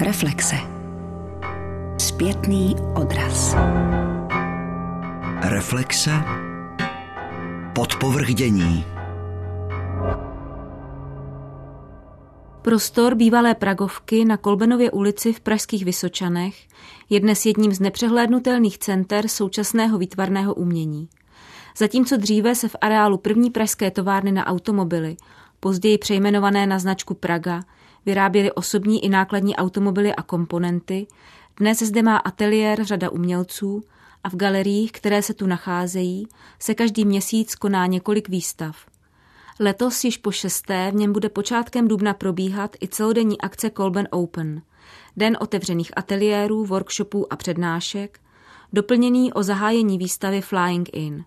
Reflexe. Zpětný odraz. Reflexe. Podpovrdění. Prostor bývalé Pragovky na Kolbenově ulici v Pražských Vysočanech je dnes jedním z nepřehlédnutelných center současného výtvarného umění. Zatímco dříve se v areálu první pražské továrny na automobily, později přejmenované na značku Praga, vyráběly osobní i nákladní automobily a komponenty, dnes zde má ateliér řada umělců a v galeriích, které se tu nacházejí, se každý měsíc koná několik výstav. Letos již po šesté v něm bude počátkem dubna probíhat i celodenní akce Colben Open, den otevřených ateliérů, workshopů a přednášek, doplněný o zahájení výstavy Flying In.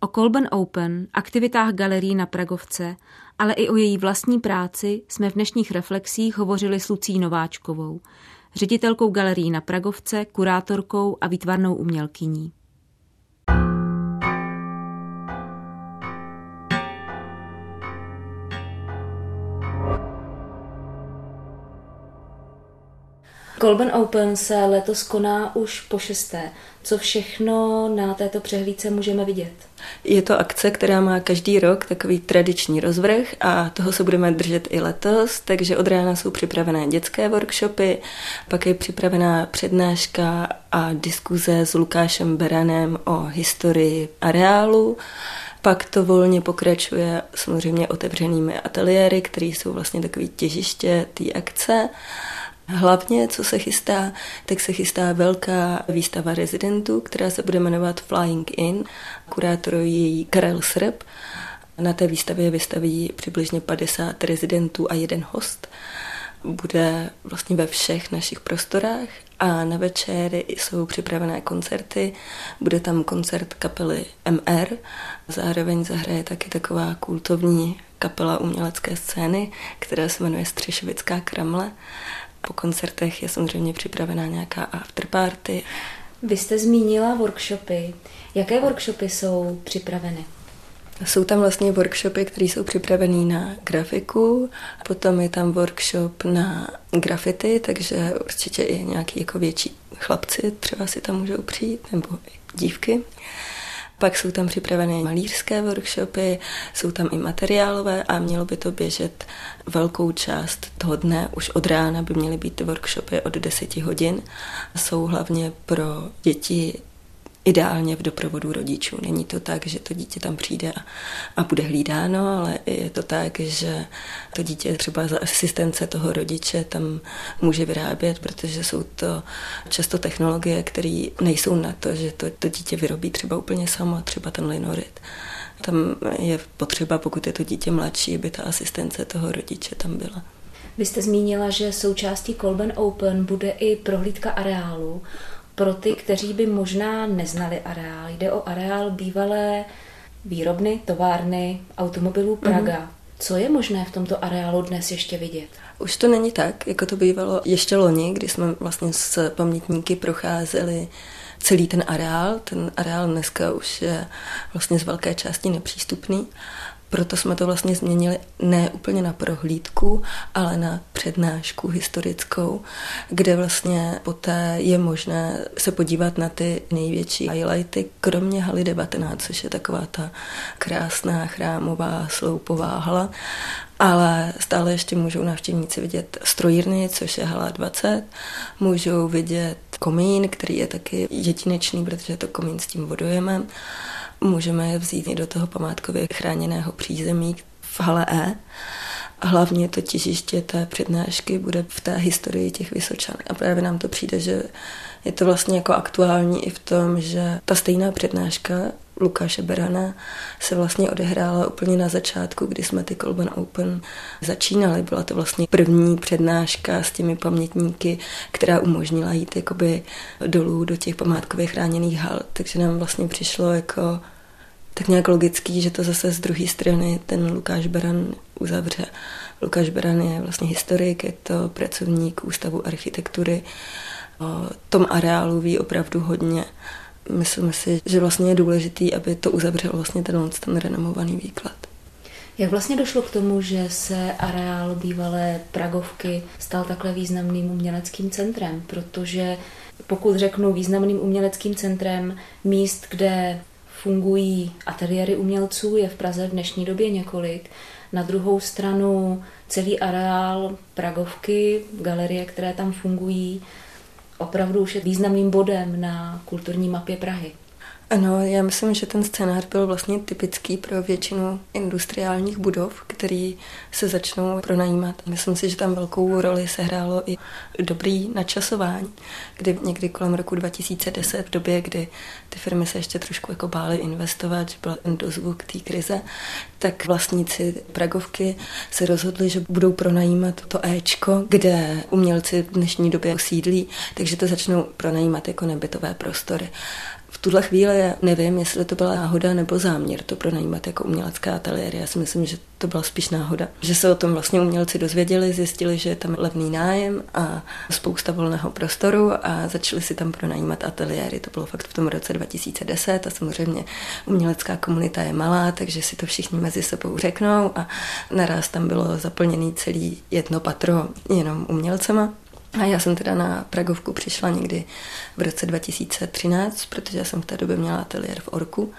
O Colben Open, aktivitách galerii na Pragovce, ale i o její vlastní práci jsme v dnešních reflexích hovořili s Lucí Nováčkovou, ředitelkou galerii na Pragovce, kurátorkou a výtvarnou umělkyní. Colben Open se letos koná už po šesté. Co všechno na této přehlídce můžeme vidět? Je to akce, která má každý rok takový tradiční rozvrh a toho se budeme držet i letos, takže od rána jsou připravené dětské workshopy, pak je připravená přednáška a diskuze s Lukášem Beranem o historii areálu. Pak to volně pokračuje samozřejmě otevřenými ateliéry, které jsou vlastně takový těžiště té akce. Hlavně, co se chystá, tak se chystá velká výstava rezidentů, která se bude jmenovat Flying In. Kurátor její Karel Srb. Na té výstavě vystaví přibližně 50 rezidentů a jeden host. Bude vlastně ve všech našich prostorách a na večer jsou připravené koncerty. Bude tam koncert kapely MR, zároveň zahraje taky taková kultovní kapela umělecké scény, která se jmenuje Střešovická kramle po koncertech je samozřejmě připravená nějaká afterparty. Vy jste zmínila workshopy. Jaké workshopy jsou připraveny? Jsou tam vlastně workshopy, které jsou připravené na grafiku, potom je tam workshop na grafity, takže určitě i nějaký jako větší chlapci třeba si tam můžou přijít, nebo dívky. Pak jsou tam připravené malířské workshopy, jsou tam i materiálové a mělo by to běžet velkou část toho dne. Už od rána by měly být workshopy od 10 hodin. Jsou hlavně pro děti ideálně v doprovodu rodičů. Není to tak, že to dítě tam přijde a, a bude hlídáno, ale je to tak, že to dítě třeba za asistence toho rodiče tam může vyrábět, protože jsou to často technologie, které nejsou na to, že to, to dítě vyrobí třeba úplně samo, třeba ten linorit. Tam je potřeba, pokud je to dítě mladší, aby ta asistence toho rodiče tam byla. Vy jste zmínila, že součástí Colben Open bude i prohlídka areálu. Pro ty, kteří by možná neznali areál, jde o areál bývalé výrobny, továrny automobilů mhm. Praga. Mm-hmm. Co je možné v tomto areálu dnes ještě vidět? Už to není tak, jako to bývalo ještě loni, kdy jsme vlastně s pamětníky procházeli celý ten areál. Ten areál dneska už je vlastně z velké části nepřístupný proto jsme to vlastně změnili ne úplně na prohlídku, ale na přednášku historickou, kde vlastně poté je možné se podívat na ty největší highlighty, kromě haly 19, což je taková ta krásná chrámová sloupová hala. Ale stále ještě můžou návštěvníci vidět strojírny, což je hala 20. Můžou vidět komín, který je taky jedinečný, protože je to komín s tím vodojemem Můžeme je vzít i do toho památkově chráněného přízemí v hale E. Hlavně to těžiště té přednášky bude v té historii těch Vysočan. A právě nám to přijde, že je to vlastně jako aktuální i v tom, že ta stejná přednáška Lukáše Berana se vlastně odehrála úplně na začátku, kdy jsme ty Colban Open začínali. Byla to vlastně první přednáška s těmi pamětníky, která umožnila jít jakoby dolů do těch památkově chráněných hal. Takže nám vlastně přišlo jako tak nějak logický, že to zase z druhé strany ten Lukáš Beran uzavře. Lukáš Beran je vlastně historik, je to pracovník Ústavu architektury. O tom areálu ví opravdu hodně. Myslím si, že vlastně je důležitý, aby to uzavřel vlastně ten, ten renomovaný výklad. Jak vlastně došlo k tomu, že se areál bývalé Pragovky stal takhle významným uměleckým centrem? Protože pokud řeknu významným uměleckým centrem míst, kde fungují ateliéry umělců, je v Praze v dnešní době několik. Na druhou stranu celý areál Pragovky, galerie, které tam fungují, opravdu už je významným bodem na kulturní mapě Prahy. Ano, já myslím, že ten scénář byl vlastně typický pro většinu industriálních budov, který se začnou pronajímat. Myslím si, že tam velkou roli sehrálo i dobrý načasování, kdy někdy kolem roku 2010, v době, kdy ty firmy se ještě trošku jako bály investovat, že byl dozvuk té krize, tak vlastníci Pragovky se rozhodli, že budou pronajímat to Ečko, kde umělci v dnešní době sídlí, takže to začnou pronajímat jako nebytové prostory. Tuhle chvíli nevím, jestli to byla náhoda nebo záměr to pronajímat jako umělecká ateliér. Já si myslím, že to byla spíš náhoda. Že se o tom vlastně umělci dozvěděli, zjistili, že je tam levný nájem a spousta volného prostoru a začali si tam pronajímat ateliéry. To bylo fakt v tom roce 2010 a samozřejmě umělecká komunita je malá, takže si to všichni mezi sebou řeknou a naraz tam bylo zaplněný celý jedno patro jenom umělcema. A já jsem teda na Pragovku přišla někdy v roce 2013, protože jsem v té době měla ateliér v Orku,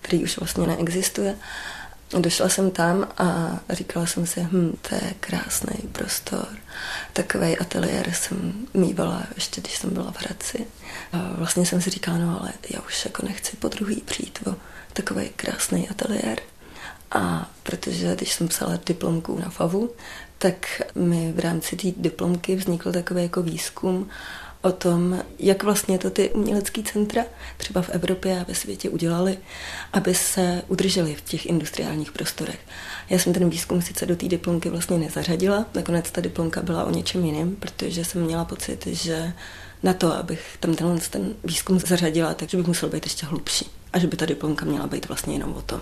který už vlastně neexistuje. Došla jsem tam a říkala jsem si, hm, to je krásný prostor. Takový ateliér jsem mývala ještě, když jsem byla v Hradci. A vlastně jsem si říkala, no ale já už jako nechci po druhý přijít o takový krásný ateliér. A protože když jsem psala diplomku na FAVu, tak mi v rámci té diplomky vznikl takový jako výzkum o tom, jak vlastně to ty umělecké centra třeba v Evropě a ve světě udělali, aby se udrželi v těch industriálních prostorech. Já jsem ten výzkum sice do té diplomky vlastně nezařadila, nakonec ta diplomka byla o něčem jiném, protože jsem měla pocit, že na to, abych tam tenhle ten výzkum zařadila, takže bych musel být ještě hlubší a že by ta diplomka měla být vlastně jenom o tom.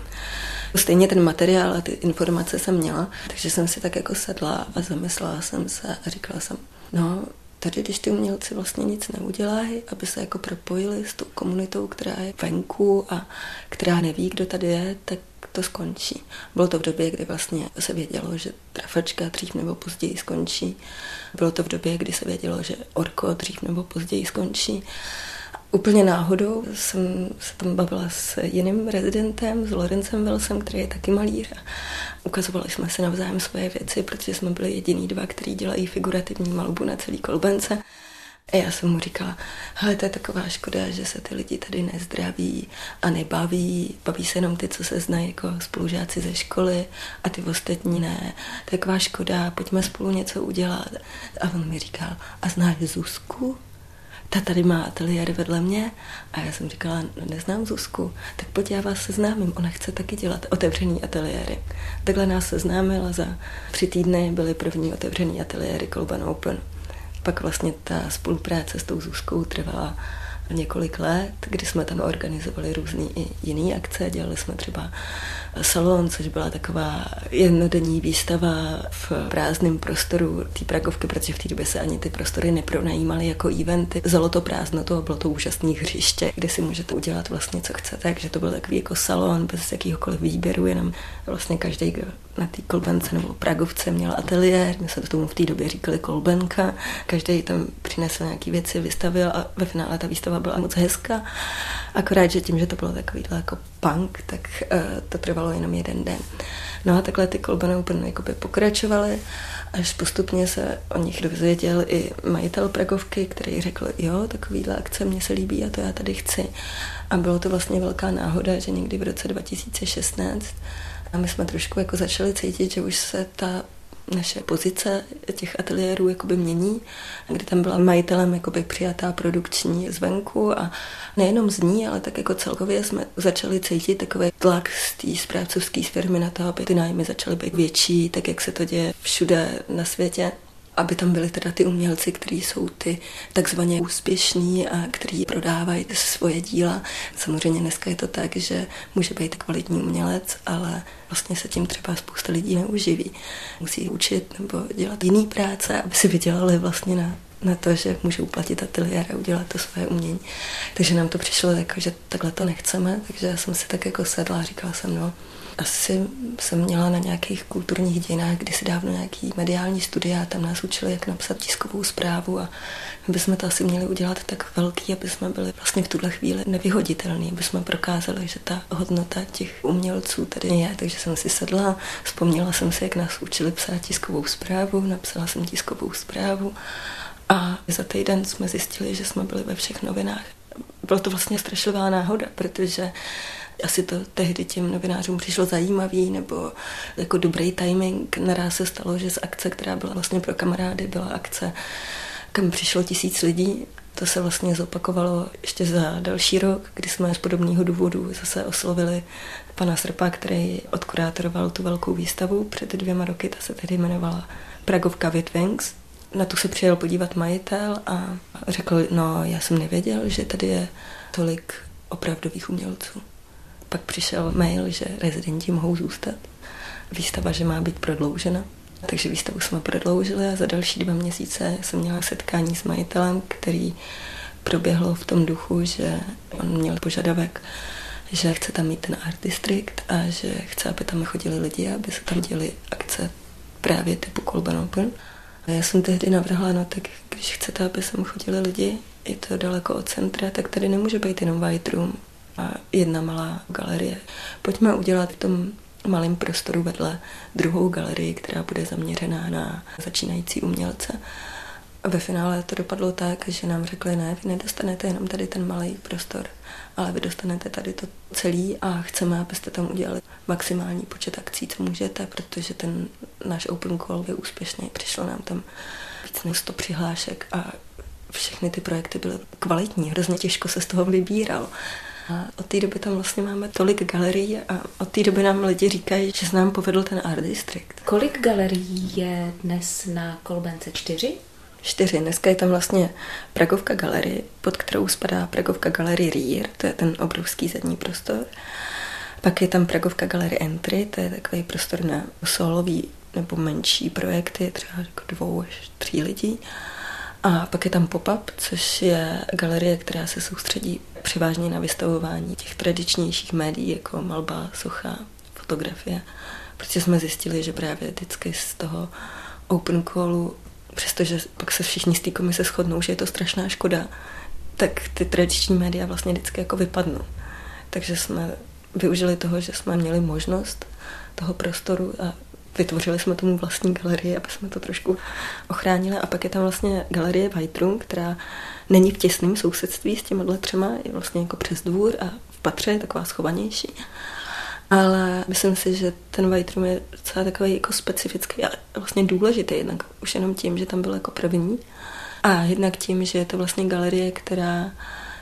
Stejně ten materiál a ty informace jsem měla, takže jsem si tak jako sedla a zamyslela jsem se a říkala jsem, no, tady, když ty umělci vlastně nic neudělají, aby se jako propojili s tou komunitou, která je venku a která neví, kdo tady je, tak to skončí. Bylo to v době, kdy vlastně se vědělo, že trafačka dřív nebo později skončí. Bylo to v době, kdy se vědělo, že orko dřív nebo později skončí. Úplně náhodou jsem se tam bavila s jiným rezidentem, s Lorencem Velsem, který je taky malíř. Ukazovali jsme se navzájem svoje věci, protože jsme byli jediný dva, kteří dělají figurativní malbu na celý kolbence. A já jsem mu říkala, hele, to je taková škoda, že se ty lidi tady nezdraví a nebaví, baví se jenom ty, co se znají jako spolužáci ze školy a ty ostatní ne. Taková škoda, pojďme spolu něco udělat. A on mi říkal, a znáš Zuzku? Ta tady má ateliér vedle mě a já jsem říkala, no, neznám Zuzku, tak pojď já vás seznámím, ona chce taky dělat otevřený ateliéry. Takhle nás seznámila za tři týdny byly první otevřený ateliéry Kolban Open. Pak vlastně ta spolupráce s tou Zuzkou trvala několik let, kdy jsme tam organizovali různé i jiné akce. Dělali jsme třeba salon, což byla taková jednodenní výstava v prázdném prostoru té Pragovky, protože v té době se ani ty prostory nepronajímaly jako eventy. Zalo to prázdno, to bylo to úžasné hřiště, kde si můžete udělat vlastně, co chcete. Takže to byl takový jako salon bez jakýhokoliv výběru, jenom vlastně každý, na té kolbence nebo Pragovce měl ateliér, my jsme to tomu v té době říkali kolbenka, každý tam přinesl nějaké věci, vystavil a ve finále ta výstava byla moc hezká. Akorát, že tím, že to bylo takový jako punk, tak uh, to trvalo jenom jeden den. No a takhle ty kolbany úplně pokračovaly, až postupně se o nich dozvěděl i majitel Pragovky, který řekl, jo, takovýhle akce mě se líbí a to já tady chci. A bylo to vlastně velká náhoda, že někdy v roce 2016 a my jsme trošku jako začali cítit, že už se ta naše pozice těch ateliérů jakoby mění, kdy tam byla majitelem jakoby přijatá produkční zvenku a nejenom z ní, ale tak jako celkově jsme začali cítit takový tlak z té správcovské firmy na to, aby ty nájmy začaly být větší, tak jak se to děje všude na světě aby tam byly teda ty umělci, kteří jsou ty takzvaně úspěšní a kteří prodávají svoje díla. Samozřejmě dneska je to tak, že může být kvalitní umělec, ale vlastně se tím třeba spousta lidí neuživí. Musí učit nebo dělat jiný práce, aby si vydělali vlastně na na to, že můžou platit ateliér a udělat to své umění. Takže nám to přišlo jako, že takhle to nechceme, takže já jsem si tak jako sedla a říkala jsem, no, Asi jsem měla na nějakých kulturních dějinách kdysi dávno nějaký mediální studia a tam nás učili, jak napsat tiskovou zprávu a my bychom to asi měli udělat tak velký, aby jsme byli vlastně v tuhle chvíli nevyhoditelní, aby jsme prokázali, že ta hodnota těch umělců tady je. Takže jsem si sedla, vzpomněla jsem si, jak nás učili psát tiskovou zprávu, napsala jsem tiskovou zprávu a za týden jsme zjistili, že jsme byli ve všech novinách. Bylo to vlastně strašlivá náhoda, protože asi to tehdy těm novinářům přišlo zajímavý nebo jako dobrý timing. Naraz se stalo, že z akce, která byla vlastně pro kamarády, byla akce, kam přišlo tisíc lidí. To se vlastně zopakovalo ještě za další rok, kdy jsme z podobného důvodu zase oslovili pana Srpa, který odkurátoroval tu velkou výstavu před dvěma roky. Ta se tedy jmenovala Pragovka with Wings. Na tu se přijel podívat majitel a řekl, no já jsem nevěděl, že tady je tolik opravdových umělců. Pak přišel mail, že rezidenti mohou zůstat. Výstava, že má být prodloužena. Takže výstavu jsme prodloužili a za další dva měsíce jsem měla setkání s majitelem, který proběhlo v tom duchu, že on měl požadavek, že chce tam mít ten art district a že chce, aby tam chodili lidi, aby se tam děli akce právě typu Colban Open. Já jsem tehdy navrhla, no tak když chcete, aby sem chodili lidi, je to daleko od centra, tak tady nemůže být jenom White Room a jedna malá galerie. Pojďme udělat v tom malém prostoru vedle druhou galerii, která bude zaměřená na začínající umělce. A ve finále to dopadlo tak, že nám řekli, ne, vy nedostanete jenom tady ten malý prostor, ale vy dostanete tady to celý a chceme, abyste tam udělali maximální počet akcí, co můžete, protože ten náš open call je úspěšný. Přišlo nám tam víc než 100 přihlášek a všechny ty projekty byly kvalitní, hrozně těžko se z toho vybíral. A od té doby tam vlastně máme tolik galerií a od té doby nám lidi říkají, že se nám povedl ten Art District. Kolik galerií je dnes na Kolbence? Čtyři? Čtyři. Dneska je tam vlastně Pragovka galerie, pod kterou spadá Pragovka galerie Rear, to je ten obrovský zadní prostor. Pak je tam Pragovka galerie Entry, to je takový prostor na solový nebo menší projekty, třeba jako dvou až tří lidí. A pak je tam pop-up, což je galerie, která se soustředí převážně na vystavování těch tradičnějších médií, jako malba, socha, fotografie. Protože jsme zjistili, že právě vždycky z toho open callu, přestože pak se všichni z té komise shodnou, že je to strašná škoda, tak ty tradiční média vlastně vždycky jako vypadnou. Takže jsme využili toho, že jsme měli možnost toho prostoru a vytvořili jsme tomu vlastní galerii, aby jsme to trošku ochránili. A pak je tam vlastně galerie White Room, která není v těsném sousedství s těma třema, je vlastně jako přes dvůr a v patře je taková schovanější. Ale myslím si, že ten White Room je docela takový jako specifický a vlastně důležitý, jednak už jenom tím, že tam byl jako první a jednak tím, že je to vlastně galerie, která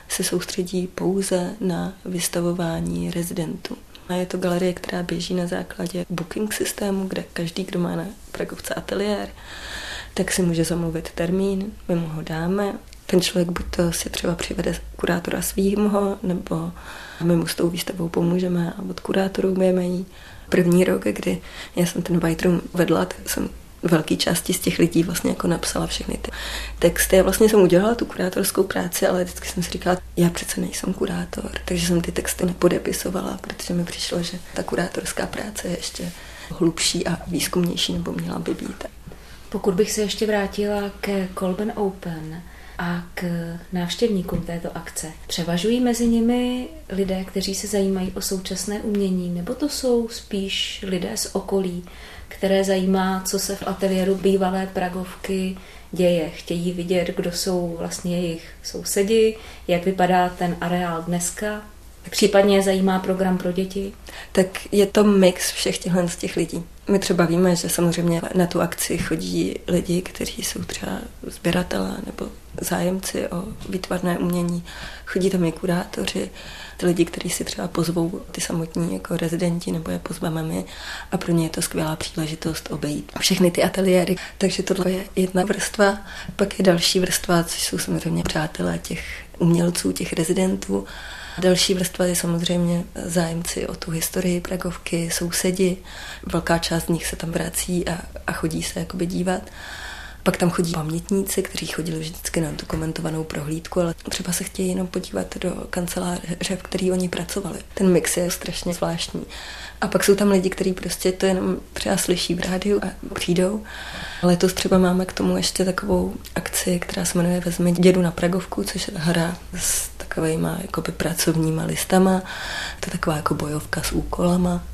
se soustředí pouze na vystavování rezidentů. A je to galerie, která běží na základě booking systému, kde každý, kdo má na Pragovce ateliér, tak si může zamluvit termín, my mu ho dáme. Ten člověk buď to si třeba přivede kurátora svýho, nebo my mu s tou výstavou pomůžeme a od kurátorů ji. První rok, kdy já jsem ten White Room vedla, tak jsem velké části z těch lidí vlastně jako napsala všechny ty texty. Já vlastně jsem udělala tu kurátorskou práci, ale vždycky jsem si říkala, já přece nejsem kurátor, takže jsem ty texty nepodepisovala, protože mi přišlo, že ta kurátorská práce je ještě hlubší a výzkumnější, nebo měla by být. Pokud bych se ještě vrátila ke Colben Open, a k návštěvníkům této akce. Převažují mezi nimi lidé, kteří se zajímají o současné umění, nebo to jsou spíš lidé z okolí, které zajímá, co se v ateliéru bývalé Pragovky děje. Chtějí vidět, kdo jsou vlastně jejich sousedi, jak vypadá ten areál dneska, Případně zajímá program pro děti? Tak je to mix všech těchto z těch lidí. My třeba víme, že samozřejmě na tu akci chodí lidi, kteří jsou třeba sběratelé nebo zájemci o výtvarné umění. Chodí tam i kurátoři, ty lidi, kteří si třeba pozvou ty samotní jako rezidenti nebo je pozveme my a pro ně je to skvělá příležitost obejít všechny ty ateliéry. Takže tohle je jedna vrstva, pak je další vrstva, což jsou samozřejmě přátelé těch umělců, těch rezidentů. Další vrstva je samozřejmě zájemci o tu historii Pragovky, sousedi. Velká část z nich se tam vrací a, a chodí se jakoby dívat. Pak tam chodí pamětníci, kteří chodili vždycky na tu komentovanou prohlídku, ale třeba se chtějí jenom podívat do kanceláře, v který oni pracovali. Ten mix je strašně zvláštní. A pak jsou tam lidi, kteří prostě to jenom třeba slyší v rádiu a přijdou. Letos třeba máme k tomu ještě takovou akci, která se jmenuje Vezmi dědu na Pragovku, což je hra s takovýma jakoby pracovníma listama. To je taková jako bojovka s úkolama.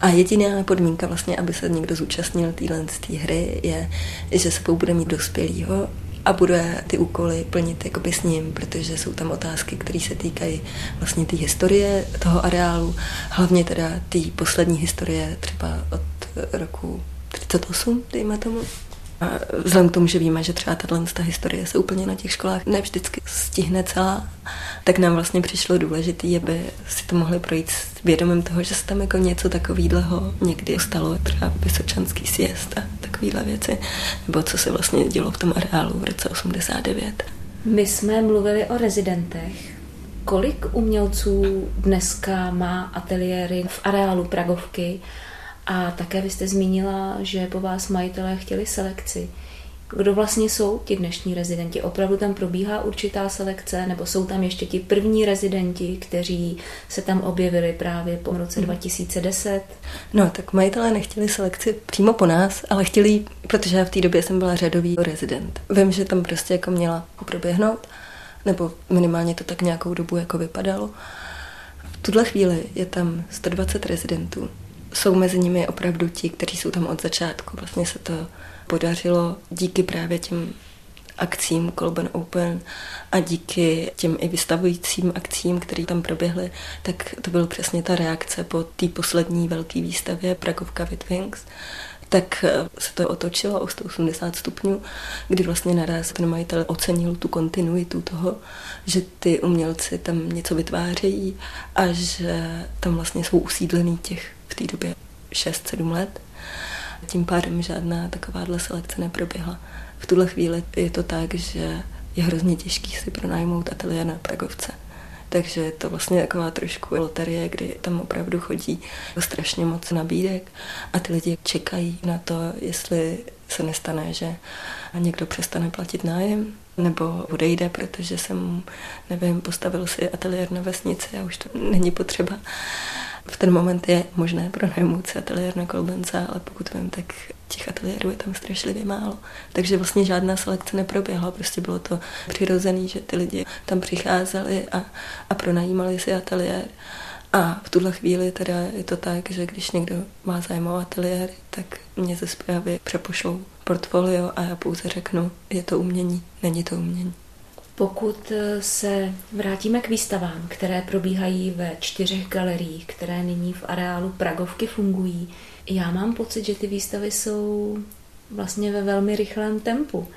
A jediná podmínka vlastně, aby se někdo zúčastnil téhle hry, je, že se bude mít dospělýho a bude ty úkoly plnit jakoby s ním, protože jsou tam otázky, které se týkají vlastně té historie toho areálu, hlavně teda té poslední historie třeba od roku 38, dejme tomu. A vzhledem k tomu, že víme, že třeba tato ta historie se úplně na těch školách ne vždycky stihne celá, tak nám vlastně přišlo důležité, aby si to mohli projít s vědomím toho, že se tam jako něco takového někdy stalo, třeba Vysočanský sjezd a takovéhle věci, nebo co se vlastně dělo v tom areálu v roce 89. My jsme mluvili o rezidentech. Kolik umělců dneska má ateliéry v areálu Pragovky a také vy jste zmínila, že po vás majitelé chtěli selekci. Kdo vlastně jsou ti dnešní rezidenti? Opravdu tam probíhá určitá selekce, nebo jsou tam ještě ti první rezidenti, kteří se tam objevili právě po roce 2010? Hmm. No, tak majitelé nechtěli selekci přímo po nás, ale chtěli, protože já v té době jsem byla řadový rezident. Vím, že tam prostě jako měla proběhnout, nebo minimálně to tak nějakou dobu jako vypadalo. V tuhle chvíli je tam 120 rezidentů jsou mezi nimi opravdu ti, kteří jsou tam od začátku. Vlastně se to podařilo díky právě těm akcím Colben Open a díky těm i vystavujícím akcím, které tam proběhly, tak to byl přesně ta reakce po té poslední velké výstavě Pragovka with Wings, tak eh, se to otočilo o 180 stupňů, kdy vlastně naraz ten majitel ocenil tu kontinuitu toho, že ty umělci tam něco vytvářejí a že tam vlastně jsou usídlený těch té době 6-7 let. Tím pádem žádná takováhle selekce neproběhla. V tuhle chvíli je to tak, že je hrozně těžký si pronajmout ateliér na Pragovce. Takže je to vlastně taková trošku loterie, kdy tam opravdu chodí strašně moc nabídek a ty lidi čekají na to, jestli se nestane, že někdo přestane platit nájem nebo odejde, protože jsem, nevím, postavil si ateliér na vesnici a už to není potřeba v ten moment je možné pronajmout si ateliér na Kolbence, ale pokud vím, tak těch ateliérů je tam strašlivě málo. Takže vlastně žádná selekce neproběhla, prostě bylo to přirozené, že ty lidi tam přicházeli a, a pronajímali si ateliér. A v tuhle chvíli teda je to tak, že když někdo má zájem o ateliér, tak mě ze zprávy přepošlou portfolio a já pouze řeknu, je to umění, není to umění. Pokud eh, se vrátíme k výstavám, které probíhají ve čtyřech galeriích, které nyní v areálu Pragovky fungují, já mám pocit, že ty výstavy jsou vlastně ve velmi rychlém tempu.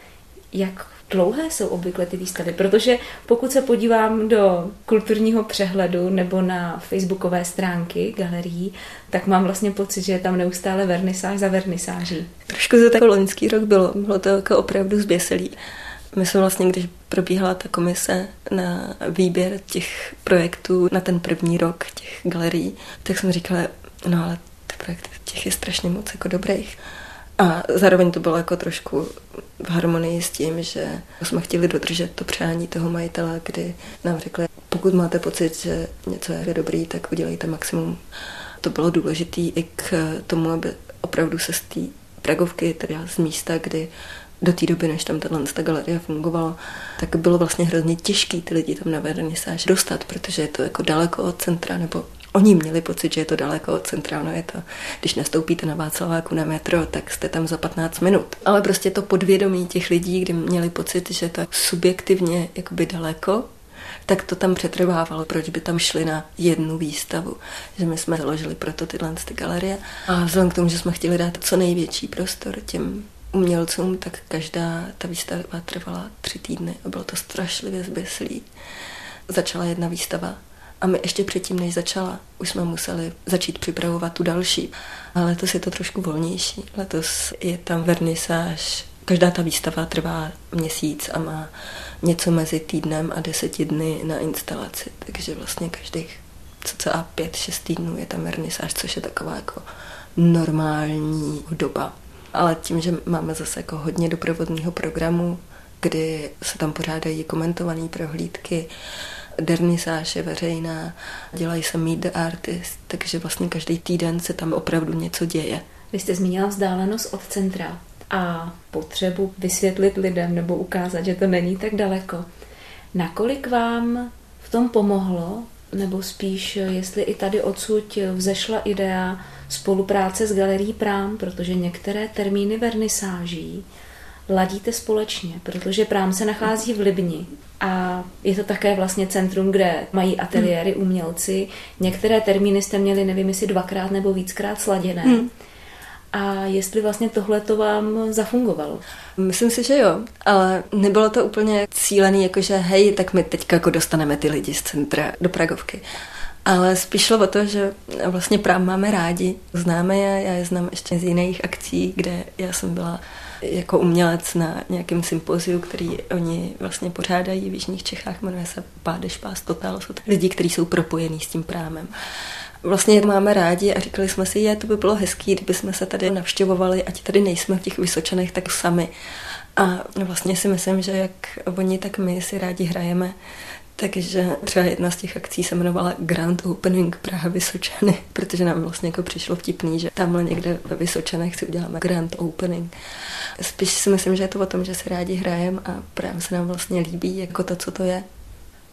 Jak dlouhé jsou obvykle ty výstavy? Protože pokud se podívám do kulturního přehledu nebo na facebookové stránky galerií, tak mám vlastně pocit, že je tam neustále vernisáž za vernisáží. Trošku to tak loňský rok bylo. Bylo to jako opravdu zběsilý. My jsme vlastně, když probíhala ta komise na výběr těch projektů na ten první rok těch galerií, tak jsme říkali, no ale ty projekty těch je strašně moc jako dobrých. A zároveň to bylo jako trošku v harmonii s tím, že jsme chtěli dodržet to přání toho majitele, kdy nám řekli, pokud máte pocit, že něco je dobrý, tak udělejte maximum. To bylo důležité i k tomu, aby opravdu se z té Pragovky, teda z místa, kdy do té doby, než tam tato ta galerie fungovala, tak bylo vlastně hrozně těžké ty lidi tam na vernisáž dostat, protože je to jako daleko od centra, nebo Oni měli pocit, že je to daleko od centra, no je to, když nastoupíte na Václaváku na metro, tak jste tam za 15 minut. Ale prostě to podvědomí těch lidí, kdy měli pocit, že to je subjektivně jakoby daleko, tak to tam přetrvávalo, proč by tam šli na jednu výstavu. Že my jsme založili proto tyhle ty galerie a vzhledem k tomu, že jsme chtěli dát co největší prostor těm umělcům, tak každá ta výstava trvala tři týdny a bylo to strašlivě zběslý. Začala jedna výstava a my ještě předtím, než začala, už jsme museli začít připravovat tu další. Ale letos je to trošku volnější. Letos je tam vernisáž. Každá ta výstava trvá měsíc a má něco mezi týdnem a deseti dny na instalaci. Takže vlastně každých cca pět, šest týdnů je tam vernisáž, což je taková jako normální doba ale tím, že máme zase jako hodně doprovodného programu, kdy se tam pořádají komentované prohlídky, dernisáž je veřejná, dělají se meet the artist, takže vlastně každý týden se tam opravdu něco děje. Vy jste zmínila vzdálenost od centra a potřebu vysvětlit lidem nebo ukázat, že to není tak daleko. Nakolik vám v tom pomohlo, nebo spíš, jestli i tady odsud vzešla idea spolupráce s Galerií Prám, protože některé termíny vernisáží ladíte společně, protože Prám se nachází v Libni a je to také vlastně centrum, kde mají ateliéry umělci. Některé termíny jste měli, nevím, jestli dvakrát nebo víckrát sladěné. Hmm. A jestli vlastně tohle to vám zafungovalo? Myslím si, že jo, ale nebylo to úplně cílený, jakože hej, tak my teď jako dostaneme ty lidi z centra do Pragovky. Ale spíš šlo o to, že vlastně právě máme rádi, známe je, já je znám ještě z jiných akcí, kde já jsem byla jako umělec na nějakém sympoziu, který oni vlastně pořádají v Jižních Čechách, jmenuje se Pádeš Pás Total, jsou to lidi, kteří jsou propojení s tím prámem. Vlastně máme rádi a říkali jsme si, je, to by bylo hezký, kdyby jsme se tady navštěvovali, ať tady nejsme v těch Vysočanech tak sami. A vlastně si myslím, že jak oni, tak my si rádi hrajeme takže třeba jedna z těch akcí se jmenovala Grand Opening Praha Vysočany, protože nám vlastně jako přišlo vtipný, že tamhle někde ve Vysočanech si uděláme Grand Opening. Spíš si myslím, že je to o tom, že se rádi hrajeme a právě se nám vlastně líbí jako to, co to je.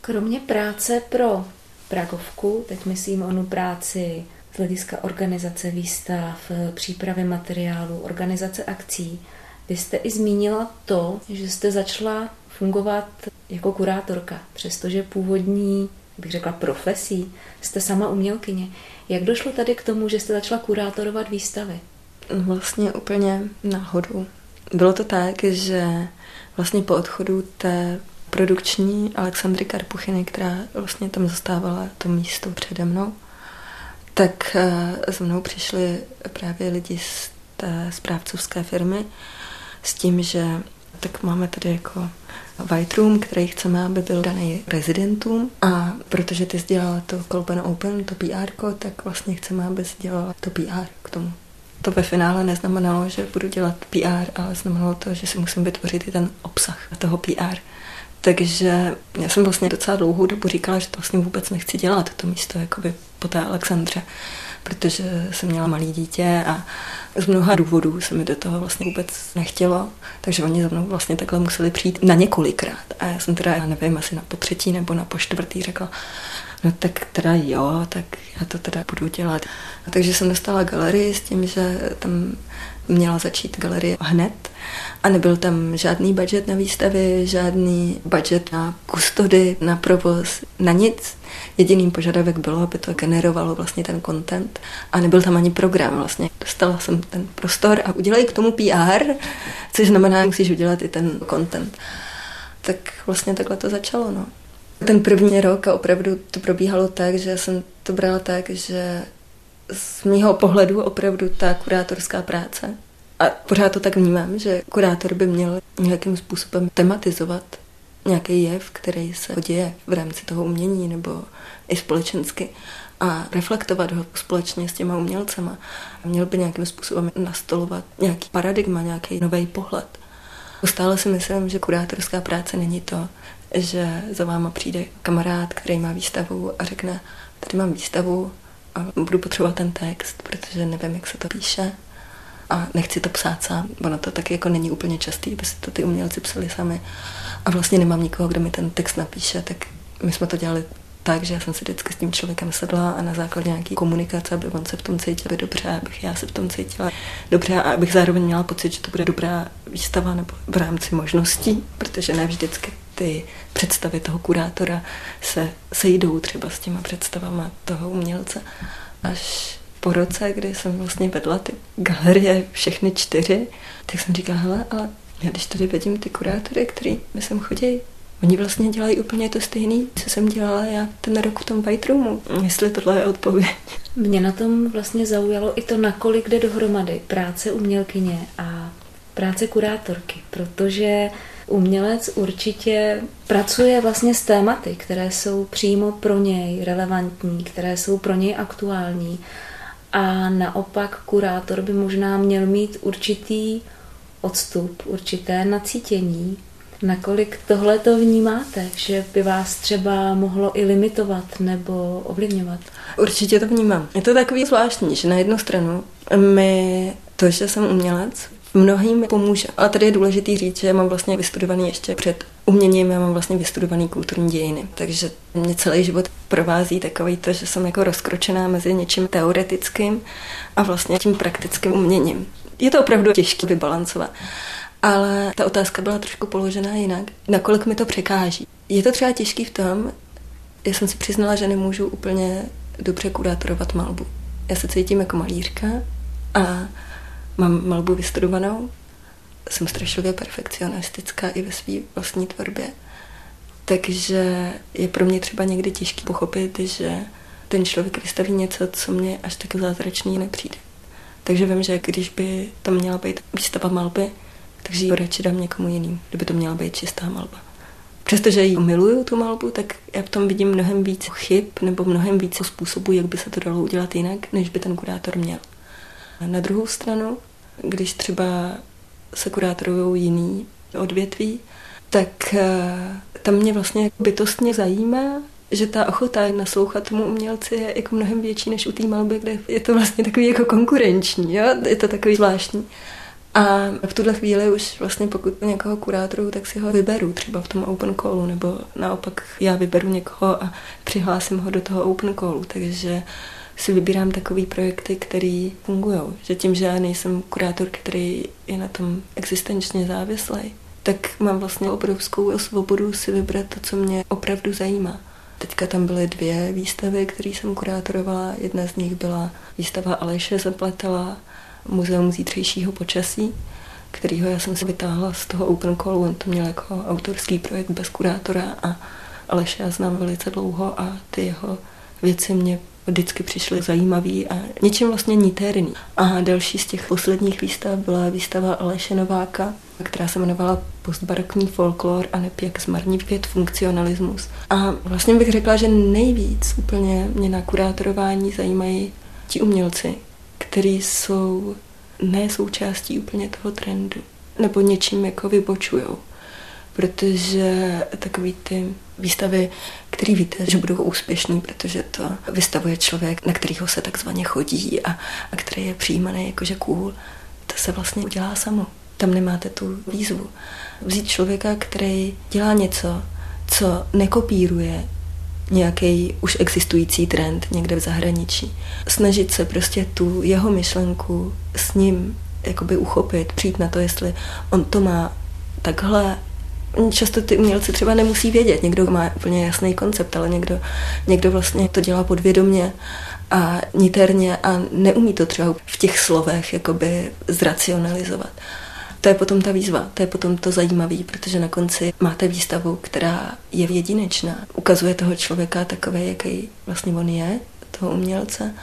Kromě práce pro Pragovku, teď myslím onu práci z hlediska organizace výstav, přípravy materiálu, organizace akcí, vy jste i zmínila to, že jste začala fungovat jako kurátorka, přestože původní, bych řekla, profesí jste sama umělkyně. Jak došlo tady k tomu, že jste začala kurátorovat výstavy? Vlastně úplně náhodou. Bylo to tak, že vlastně po odchodu té produkční Alexandry Karpuchiny, která vlastně tam zastávala to místo přede mnou, tak eh, mnou přišli právě lidi z té správcovské firmy s tím, že tak máme tady jako White Room, který chceme, aby byl daný rezidentům a protože ty dělala to Colben Open, to PR, tak vlastně chceme, aby dělala to PR k tomu. To ve finále neznamenalo, že budu dělat PR, ale znamenalo to, že si musím vytvořit i ten obsah toho PR. Takže já jsem vlastně docela dlouhou dobu říkala, že to vlastně vůbec nechci dělat, to místo jakoby po té Alexandře protože jsem měla malé dítě a z mnoha důvodů se mi do toho vlastně vůbec nechtělo, takže oni za mnou vlastně takhle museli přijít na několikrát. A já jsem teda, já nevím, asi na potřetí nebo na poštvrtý řekla, no tak teda jo, tak já to teda budu dělat. A takže jsem dostala galerii s tím, že tam měla začít galerie hned a nebyl tam žádný budget na výstavy, žádný budget na kustody, na provoz, na nic. Jediným požadavek bylo, aby to generovalo vlastně ten content a nebyl tam ani program vlastně. Dostala jsem ten prostor a udělej k tomu PR, což znamená, že musíš udělat i ten content. Tak vlastně takhle to začalo, no. Ten první rok a opravdu to probíhalo tak, že jsem to brala tak, že z mého pohledu opravdu ta kurátorská práce a pořád to tak vnímám, že kurátor by měl nějakým způsobem tematizovat nějaký jev, který se děje v rámci toho umění nebo i společensky a reflektovat ho společně s těma umělcema. Měl by nějakým způsobem nastolovat nějaký paradigma, nějaký nový pohled. Stále si myslím, že kurátorská práce není to, že za váma přijde kamarád, který má výstavu a řekne, tady mám výstavu a budu potřebovat ten text, protože nevím, jak se to píše a nechci to psát sám. Ono to taky jako není úplně častý, aby si to ty umělci psali sami. A vlastně nemám nikoho, kdo mi ten text napíše, tak my jsme to dělali tak, že já jsem si vždycky s tím člověkem sedla a na základě nějaký komunikace, aby on se v tom cítil dobře, abych já se v tom cítila dobře a abych zároveň měla pocit, že to bude dobrá výstava nebo v rámci možností, protože ne vždycky ty představy toho kurátora se sejdou třeba s těma představama toho umělce. Až po roce, kdy jsem vlastně vedla ty galerie, všechny čtyři, tak jsem říkala, hele, ale já když tady vidím ty kurátory, který mi sem chodí, oni vlastně dělají úplně to stejné, co jsem dělala já ten rok v tom White Roomu. Jestli tohle je odpověď. Mě na tom vlastně zaujalo i to, nakolik jde dohromady práce umělkyně a práce kurátorky, protože umělec určitě pracuje vlastně s tématy, které jsou přímo pro něj relevantní, které jsou pro něj aktuální a naopak kurátor by možná měl mít určitý odstup, určité nacítění. Nakolik tohle to vnímáte, že by vás třeba mohlo i limitovat nebo ovlivňovat? Určitě to vnímám. Je to takový zvláštní, že na jednu stranu mi to, že jsem umělec, mnohým pomůže. Ale tady je důležitý říct, že já mám vlastně vystudovaný ještě před uměním, já mám vlastně vystudovaný kulturní dějiny. Takže mě celý život provází takový to, že jsem jako rozkročená mezi něčím teoretickým a vlastně tím praktickým uměním. Je to opravdu těžké vybalancovat. Ale ta otázka byla trošku položená jinak. Nakolik mi to překáží? Je to třeba těžký v tom, já jsem si přiznala, že nemůžu úplně dobře kurátorovat malbu. Já se cítím jako malířka a mám malbu vystudovanou. Jsem strašlivě perfekcionistická i ve své vlastní tvorbě. Takže je pro mě třeba někdy těžké pochopit, že ten člověk vystaví něco, co mě až tak zázračný nepřijde. Takže vím, že když by to měla být výstava malby, takže ji radši dám někomu jiným, kdyby to měla být čistá malba. Přestože ji miluju, tu malbu, tak já v tom vidím mnohem víc chyb nebo mnohem víc způsobů, jak by se to dalo udělat jinak, než by ten kurátor měl. A na druhou stranu, když třeba se kurátorují jiný odvětví, tak eh, tam mě vlastně bytostně zajímá, že ta ochota naslouchat tomu umělci je jako mnohem větší než u té malby, kde je to vlastně takový jako konkurenční, jo? je to takový zvláštní. A v tuhle chvíli už vlastně pokud někoho kurátoru, tak si ho vyberu třeba v tom open callu, nebo naopak já vyberu někoho a přihlásím ho do toho open callu, takže si vybírám takový projekty, které fungují. Že tím, že já nejsem kurátor, který je na tom existenčně závislý, tak mám vlastně obrovskou svobodu si vybrat to, co mě opravdu zajímá. Teďka tam byly dvě výstavy, které jsem kurátorovala. Jedna z nich byla výstava Aleše Zapletela, Muzeum zítřejšího počasí, kterýho já jsem si vytáhla z toho open callu. On to měl jako autorský projekt bez kurátora a Aleše já znám velice dlouho a ty jeho věci mě vždycky přišly zajímavý a něčím vlastně niterný. A další z těch posledních výstav byla výstava Aleše Nováka, která se jmenovala Postbarokní folklor a neb jak zmarnit funkcionalismus. A vlastně bych řekla, že nejvíc úplně mě na kurátorování zajímají ti umělci, kteří jsou ne součástí úplně toho trendu, nebo něčím jako vybočujou. Protože takový ty výstavy, který víte, že budou úspěšný, protože to vystavuje člověk, na kterého se takzvaně chodí a, a který je přijímaný jakože cool, to se vlastně udělá samo. Tam nemáte tu výzvu. Vzít člověka, který dělá něco, co nekopíruje nějaký už existující trend někde v zahraničí. Snažit se prostě tu jeho myšlenku s ním jakoby uchopit, přijít na to, jestli on to má takhle často ty umělci třeba nemusí vědět. Někdo má úplně jasný koncept, ale někdo, někdo vlastně to dělá podvědomě a niterně a neumí to třeba v těch slovech jakoby zracionalizovat. To je potom ta výzva, to je potom to zajímavé, protože na konci máte výstavu, která je jedinečná. Ukazuje toho člověka takové, jaký vlastně on je, toho umělce.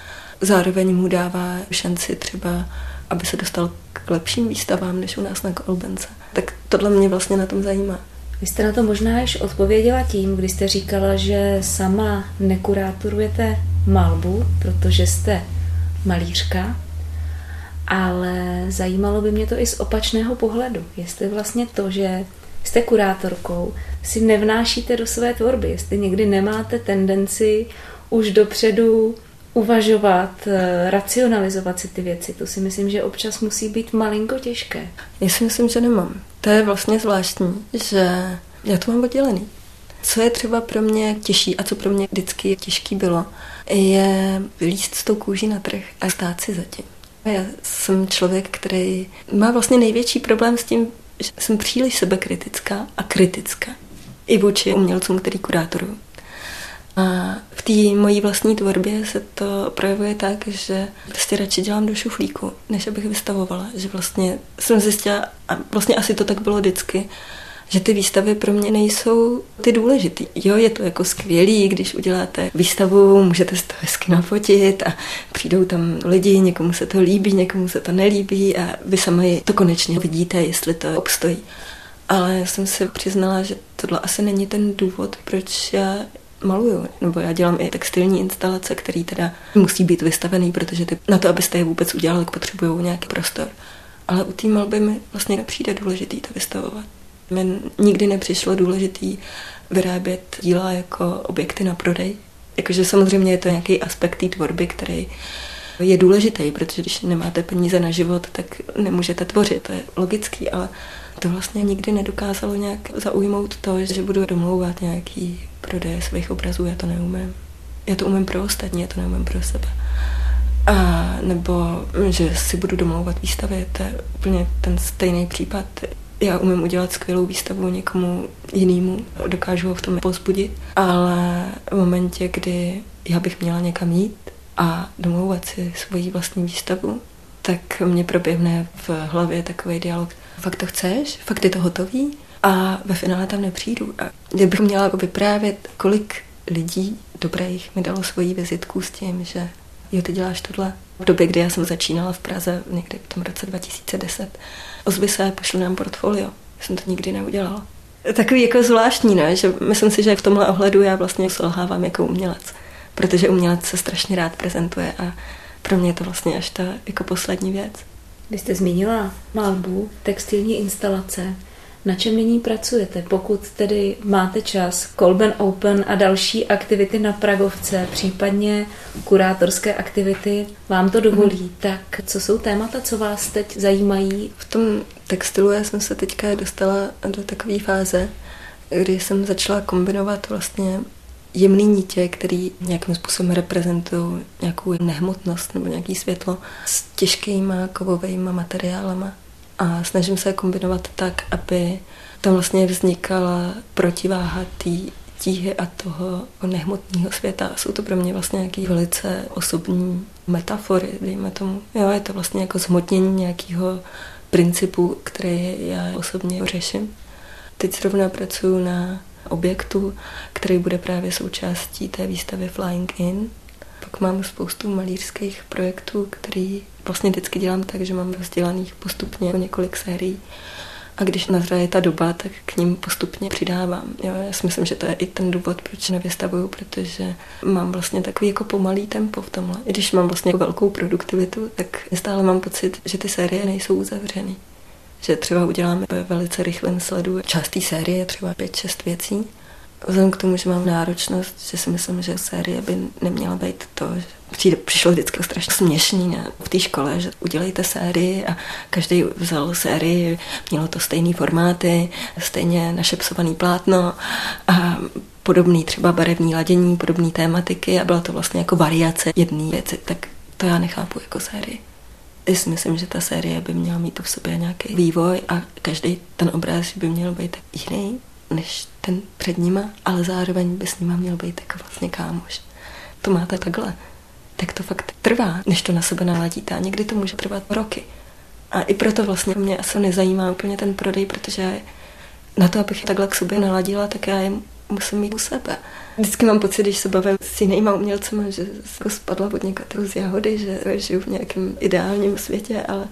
Zároveň mu dává šanci třeba, aby se dostal k lepším výstavám, než u nás na Kolbence. Tak tohle mě vlastně na tom zajímá. Vy jste na to možná již odpověděla tím, když jste říkala, že sama nekurátorujete malbu, protože jste malířka, ale zajímalo by mě to i z opačného pohledu. Jestli vlastně to, že jste kurátorkou, si nevnášíte do své tvorby, jestli někdy nemáte tendenci už dopředu uvažovat, eh, racionalizovat si ty věci. To si myslím, že občas musí být malinko těžké. Já si myslím, že nemám. To je vlastně zvláštní, že já to mám oddělený. Co je třeba pro mě těžší a co pro mě vždycky těžký bylo, je vylíst s tou kůží na trh a stát si zatím. Já jsem člověk, který má vlastně největší problém s tím, že jsem příliš sebekritická a kritická. I vůči umělcům, který kurátoruju. A v té mojí vlastní tvorbě se to projevuje tak, že prostě radši dělám do šuflíku, než abych vystavovala. Že vlastně jsem zjistila, a vlastně asi to tak bylo vždycky, že ty výstavy pro mě nejsou ty důležitý. Jo, je to jako skvělý, když uděláte výstavu, můžete se to hezky nafotit a přijdou tam lidi, někomu se to líbí, někomu se to nelíbí a vy sami to konečně vidíte, jestli to obstojí. Ale jsem si přiznala, že tohle asi není ten důvod, proč já maluju, nebo já dělám i textilní instalace, které teda musí být vystavený, protože ty, na to, abyste je vůbec udělali, potřebují nějaký prostor. Ale u té malby mi vlastně nepřijde důležitý to vystavovat. Mi nikdy nepřišlo důležitý vyrábět díla jako objekty na prodej. Jakože samozřejmě je to nějaký aspekt té tvorby, který je důležitý, protože když nemáte peníze na život, tak nemůžete tvořit. To je logický, ale to vlastně nikdy nedokázalo nějak zaujmout to, že budu domlouvat nějaký prodej svých obrazů, já to neumím. Já to umím pro ostatní, já to neumím pro sebe. A nebo, že si budu domlouvat výstavy, to je úplně ten stejný případ. Já umím udělat skvělou výstavu někomu jinému, dokážu ho v tom pozbudit, ale v momentě, kdy já bych měla někam jít a domlouvat si svoji vlastní výstavu, tak mě proběhne v hlavě takový dialog. Fakt to chceš? Fakt je to hotový? A ve finále tam nepřijdu. A kdybych měla jako vyprávět, kolik lidí dobrých mi dalo svoji vizitku s tím, že jo, ty děláš tohle. V době, kdy já jsem začínala v Praze, někdy v tom roce 2010, ozvy se, pošlu nám portfolio. Já jsem to nikdy neudělala. Takový jako zvláštní, ne? že myslím si, že v tomhle ohledu já vlastně selhávám jako umělec, protože umělec se strašně rád prezentuje a pro mě je to vlastně až ta jako poslední věc. Vy jste zmínila malbu, textilní instalace. Na čem nyní pracujete? Pokud tedy máte čas, Kolben Open a další aktivity na Pragovce, případně kurátorské aktivity vám to dovolí, mm. tak co jsou témata, co vás teď zajímají? V tom textilu já jsem se teďka dostala do takové fáze, kdy jsem začala kombinovat vlastně jemný nitě, který nějakým způsobem reprezentují nějakou nehmotnost nebo nějaký světlo s těžkýma kovovými materiálama a snažím se je kombinovat tak, aby tam vlastně vznikala protiváha té tíhy a toho nehmotného světa. Jsou to pro mě vlastně nějaké velice osobní metafory, dejme tomu. Jo, je to vlastně jako zhmotnění nějakého principu, který já osobně řeším. Teď zrovna pracuji na objektu, který bude právě součástí té výstavy Flying In. Pak mám spoustu malířských projektů, který vlastně vždycky dělám tak, že mám rozdělaných postupně několik sérií. A když nazraje ta doba, tak k ním postupně přidávám. Jo, já si myslím, že to je i ten důvod, proč nevystavuju, protože mám vlastně takový jako pomalý tempo v tomhle. I když mám vlastně velkou produktivitu, tak stále mám pocit, že ty série nejsou uzavřeny že třeba uděláme ve velice rychlém sledu část té série, třeba 5-6 věcí. Vzhledem k tomu, že mám náročnost, že si myslím, že série by neměla být to, že přijde, přišlo vždycky strašně směšný ne? v té škole, že udělejte sérii a každý vzal sérii, mělo to stejný formáty, stejně našepsovaný plátno a podobný třeba barevní ladění, podobné tématiky a byla to vlastně jako variace jedné věci, tak to já nechápu jako sérii. Já si myslím, že ta série by měla mít v sobě nějaký vývoj a každý ten obraz by měl být jiný než ten před nima, ale zároveň by s nima měl být jako vlastně kámoš. To máte takhle. Tak to fakt trvá, než to na sebe naladíte a někdy to může trvat roky. A i proto vlastně mě asi nezajímá úplně ten prodej, protože na to, abych takhle k sobě naladila, tak já je musím mít u sebe. Vždycky mám pocit, když se bavím s jinýma umělcema, že jako spadla od někoho z jahody, že žiju v nějakém ideálním světě, ale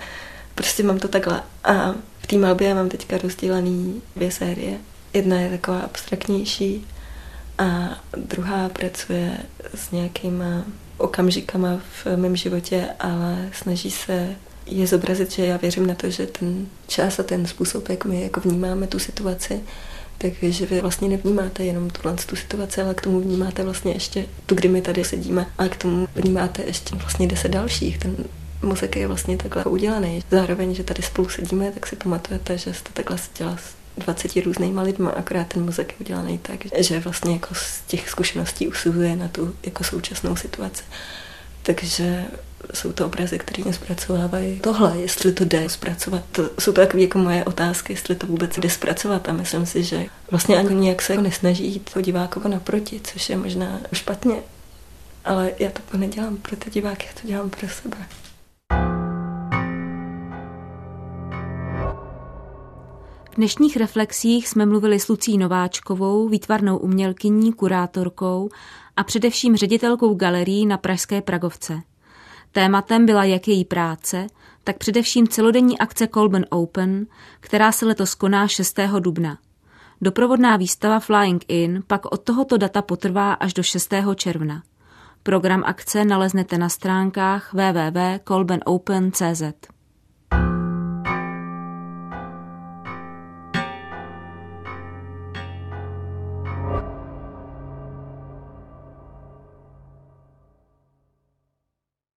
prostě mám to takhle. A v té malbě mám teďka rozdělený dvě série. Jedna je taková abstraktnější a druhá pracuje s nějakýma okamžikama v mém životě, ale snaží se je zobrazit, že já věřím na to, že ten čas a ten způsob, jak my jako vnímáme tu situaci, takže vy vlastně nevnímáte jenom tuhle tu situaci, ale k tomu vnímáte vlastně ještě tu, kdy my tady sedíme a k tomu vnímáte ještě vlastně deset dalších. Ten mozek je vlastně takhle udělaný. Zároveň, že tady spolu sedíme, tak si pamatujete, že jste takhle seděla s 20 různýma lidma, akorát ten mozek je udělaný tak, že vlastně jako z těch zkušeností usuzuje na tu jako současnou situaci. Takže jsou to obrazy, které mě zpracovávají tohle, jestli to jde zpracovat. To jsou to takové jako moje otázky, jestli to vůbec jde zpracovat a myslím si, že vlastně ani nějak se nesnaží jít o divákovo naproti, což je možná špatně, ale já to nedělám pro ty diváky, já to dělám pro sebe. V dnešních reflexích jsme mluvili s Lucí Nováčkovou, výtvarnou umělkyní, kurátorkou a především ředitelkou galerií na Pražské Pragovce. Tématem byla jak její práce, tak především celodenní akce Colben Open, která se letos koná 6. dubna. Doprovodná výstava Flying In pak od tohoto data potrvá až do 6. června. Program akce naleznete na stránkách www.kolbenopen.cz.